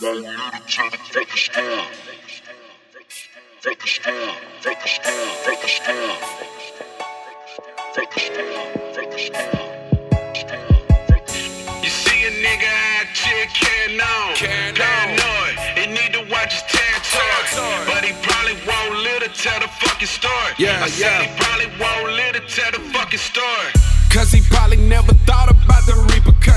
Now you need to focus on. Focus on, focus on, focus on. Focus on, focus on. You see a nigga out here carrying on. Paranoid, he need to watch his territory. Territory. But he probably won't live to tell the fucking story. Yeah, I said yeah. he probably won't live to tell the fucking story. Cause he probably never thought about the repercussions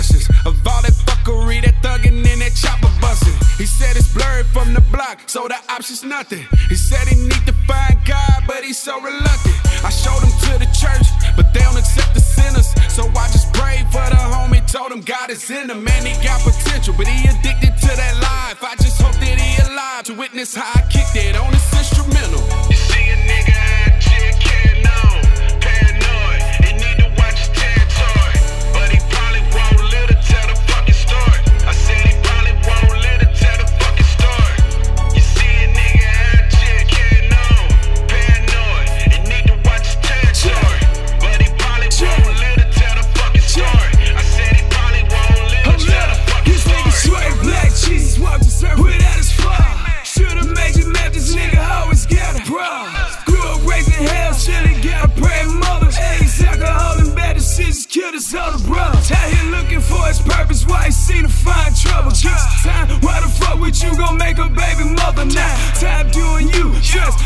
block, so the option's nothing. He said he need to find God, but he's so reluctant. I showed him to the church, but they don't accept the sinners. So I just prayed for the homie, told him God is in him. Man, he got potential, but he addicted to that life. I just hope that he alive to witness how I kicked it on this instrumental.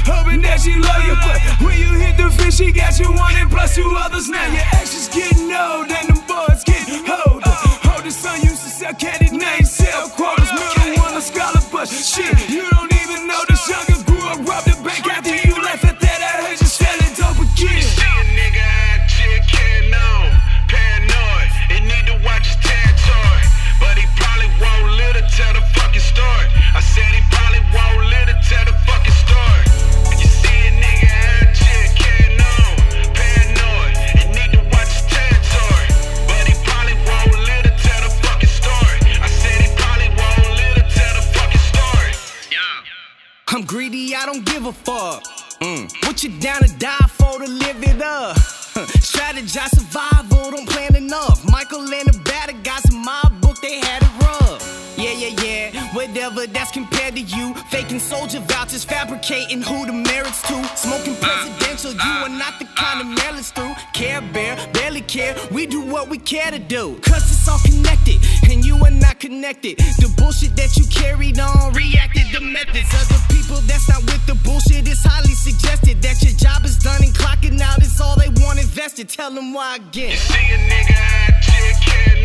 Hoping that she love you. But when you hit the fish, she got you one and plus two others now. Your actions getting old and them boys get getting older. Oldest son used to sell candy, now he sell quarters. Middle one a scholar, but shit, you don't greedy, I don't give a fuck. Mm. What you down to die for to live it up? Strategize survival, don't plan enough. Michael and the bad guys in my book, they had it rough. Yeah, yeah, yeah, whatever that's compared to you. Faking soldier vouchers, fabricating who the merits to. Smoking uh, presidential, you uh, are not the uh. kind of mail it's through. Care Bear, barely care, we do what we care to do. Cause it's all connected, and you are not connected. The bullshit that you carried on that's with the bullshit. It's highly suggested that your job is done and clocking out is all they want invested. Tell them why again. See a nigga on. Paranoid,